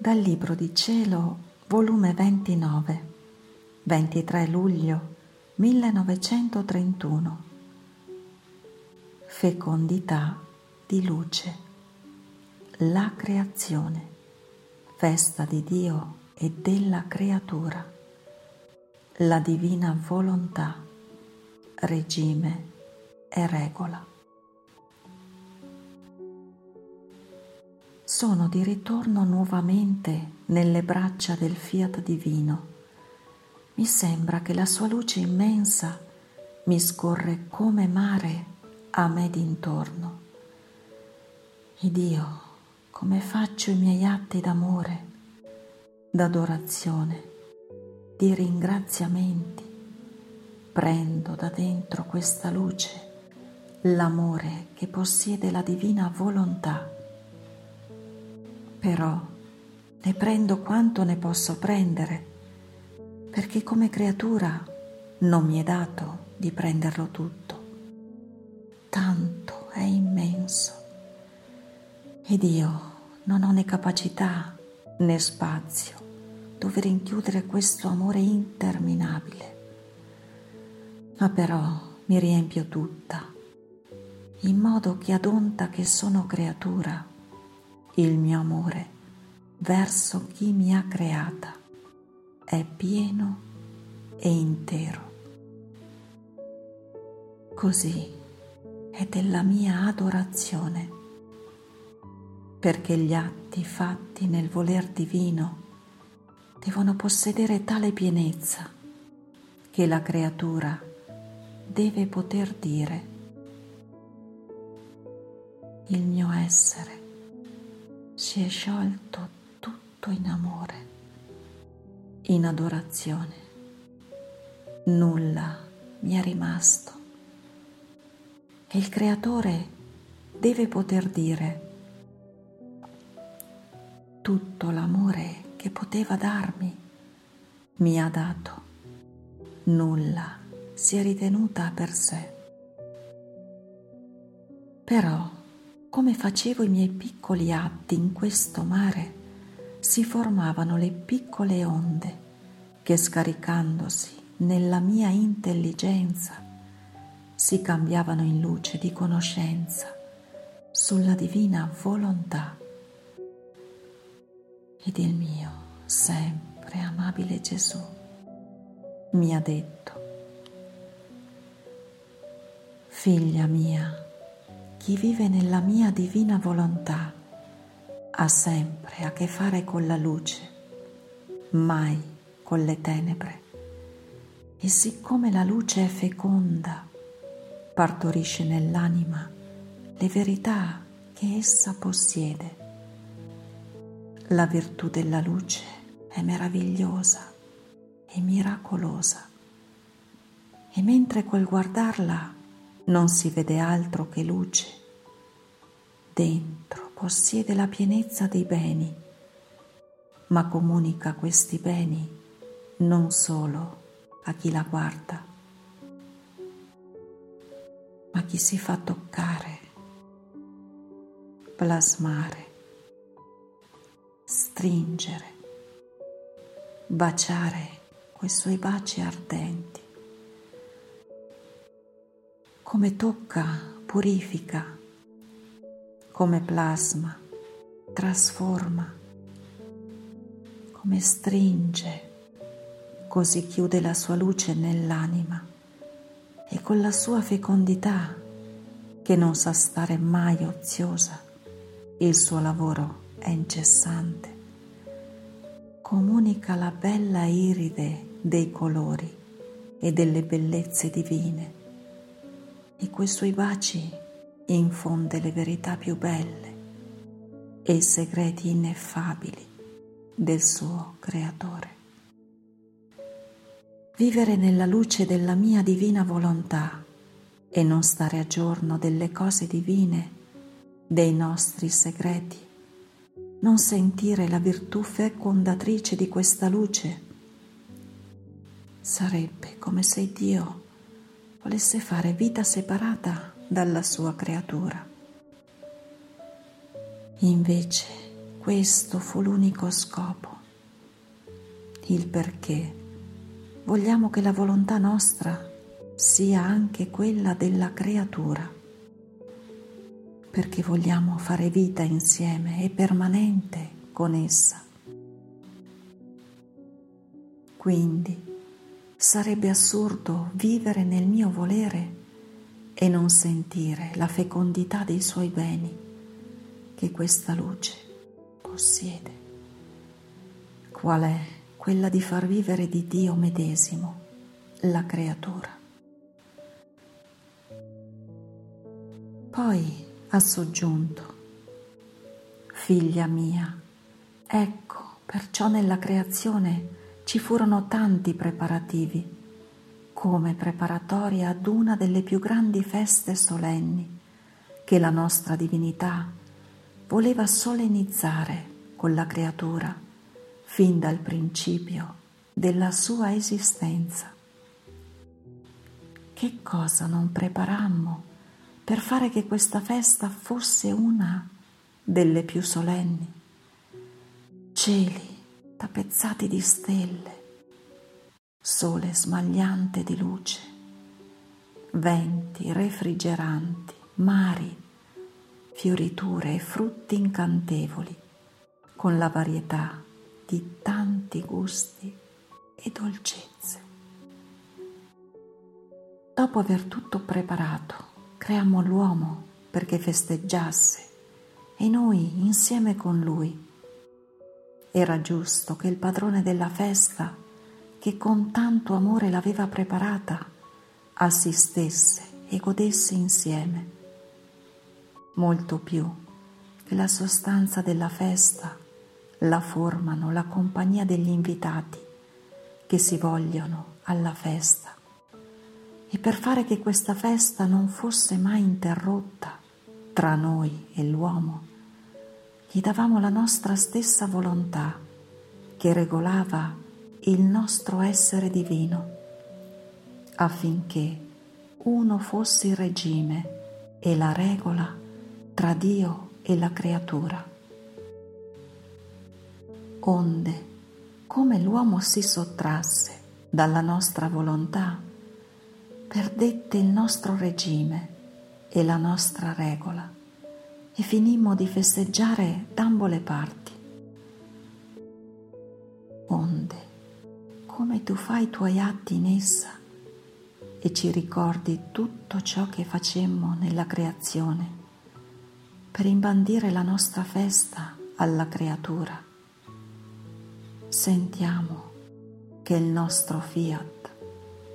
Dal Libro di Cielo, volume 29, 23 luglio 1931. Fecondità di luce. La creazione, festa di Dio e della creatura. La divina volontà, regime e regola. Sono di ritorno nuovamente nelle braccia del fiat divino. Mi sembra che la sua luce immensa mi scorre come mare a me d'intorno. Ed io, come faccio i miei atti d'amore, d'adorazione, di ringraziamenti, prendo da dentro questa luce l'amore che possiede la divina volontà però ne prendo quanto ne posso prendere, perché come creatura non mi è dato di prenderlo tutto. Tanto è immenso ed io non ho né capacità né spazio dove rinchiudere questo amore interminabile. Ma però mi riempio tutta, in modo che ad onta che sono creatura, il mio amore verso chi mi ha creata è pieno e intero. Così è della mia adorazione, perché gli atti fatti nel voler divino devono possedere tale pienezza che la creatura deve poter dire il mio essere si è sciolto tutto in amore, in adorazione. Nulla mi è rimasto. E il Creatore deve poter dire tutto l'amore che poteva darmi mi ha dato. Nulla si è ritenuta per sé. Però come facevo i miei piccoli atti in questo mare, si formavano le piccole onde che scaricandosi nella mia intelligenza si cambiavano in luce di conoscenza sulla divina volontà. Ed il mio sempre amabile Gesù mi ha detto, figlia mia, chi vive nella mia divina volontà ha sempre a che fare con la luce, mai con le tenebre. E siccome la luce è feconda, partorisce nell'anima le verità che essa possiede. La virtù della luce è meravigliosa e miracolosa. E mentre quel guardarla non si vede altro che luce, dentro possiede la pienezza dei beni, ma comunica questi beni non solo a chi la guarda, ma chi si fa toccare, plasmare, stringere, baciare quei suoi baci ardenti. Come tocca, purifica, come plasma, trasforma, come stringe, così chiude la sua luce nell'anima e con la sua fecondità, che non sa stare mai oziosa, il suo lavoro è incessante, comunica la bella iride dei colori e delle bellezze divine e quei suoi baci infonde le verità più belle e i segreti ineffabili del suo creatore. Vivere nella luce della mia divina volontà e non stare a giorno delle cose divine, dei nostri segreti, non sentire la virtù fecondatrice di questa luce, sarebbe come se Dio volesse fare vita separata dalla sua creatura. Invece Questo fu l'unico scopo, il perché vogliamo che la volontà nostra sia anche quella della creatura, perché vogliamo fare vita insieme e permanente con essa. Quindi sarebbe assurdo vivere nel mio volere e non sentire la fecondità dei suoi beni che questa luce possiede. Qual è? Quella di far vivere di Dio medesimo la creatura. Poi ha soggiunto, Figlia mia, ecco, perciò nella creazione ci furono tanti preparativi, come preparatoria ad una delle più grandi feste solenni che la nostra divinità voleva solennizzare con la creatura fin dal principio della sua esistenza. Che cosa non preparammo per fare che questa festa fosse una delle più solenni? Cieli tappezzati di stelle, sole smagliante di luce, venti refrigeranti, mari, fioriture e frutti incantevoli, con la varietà di tanti gusti e dolcezze. Dopo aver tutto preparato, creammo l'uomo perché festeggiasse e noi insieme con lui era giusto che il padrone della festa, che con tanto amore l'aveva preparata, assistesse e godesse insieme. Molto più che la sostanza della festa la formano la compagnia degli invitati che si vogliono alla festa. E per fare che questa festa non fosse mai interrotta tra noi e l'uomo, gli davamo la nostra stessa volontà che regolava il nostro essere divino, affinché uno fosse il regime e la regola tra Dio e la creatura. Onde, come l'uomo si sottrasse dalla nostra volontà, perdette il nostro regime e la nostra regola e finimmo di festeggiare d'ambo le parti. Onde, come tu fai i tuoi atti in essa e ci ricordi tutto ciò che facemmo nella creazione per imbandire la nostra festa alla creatura, sentiamo che il nostro fiat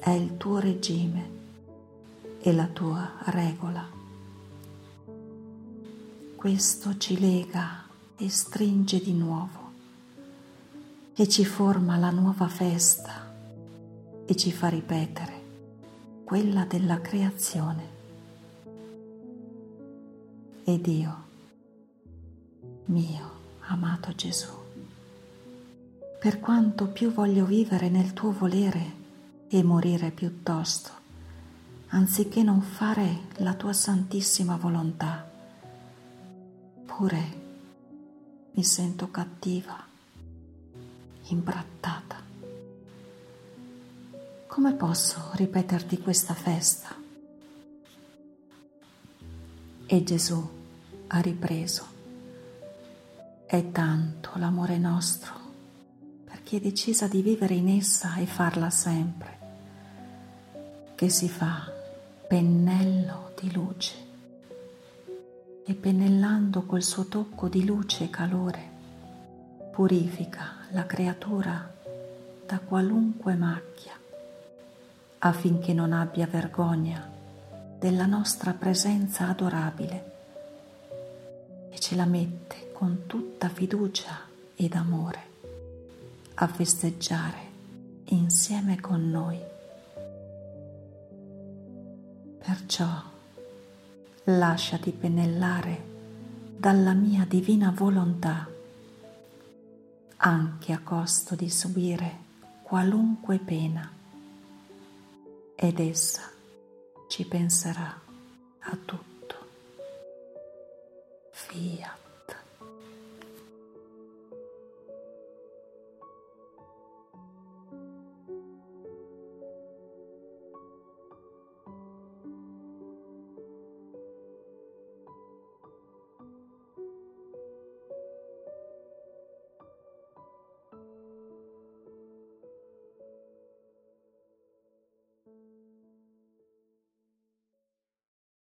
è il tuo regime e la tua regola. Questo ci lega e stringe di nuovo e ci forma la nuova festa e ci fa ripetere quella della creazione. Ed io, mio amato Gesù, per quanto più voglio vivere nel tuo volere e morire piuttosto, anziché non fare la tua santissima volontà, Eppure mi sento cattiva, imbrattata. Come posso ripeterti questa festa? E Gesù ha ripreso. È tanto l'amore nostro per chi è decisa di vivere in essa e farla sempre, che si fa pennello di luce e pennellando col suo tocco di luce e calore purifica la creatura da qualunque macchia affinché non abbia vergogna della nostra presenza adorabile e ce la mette con tutta fiducia ed amore a festeggiare insieme con noi. Perciò lasciati pennellare dalla mia divina volontà, anche a costo di subire qualunque pena, ed essa ci penserà a tutto. Fiat.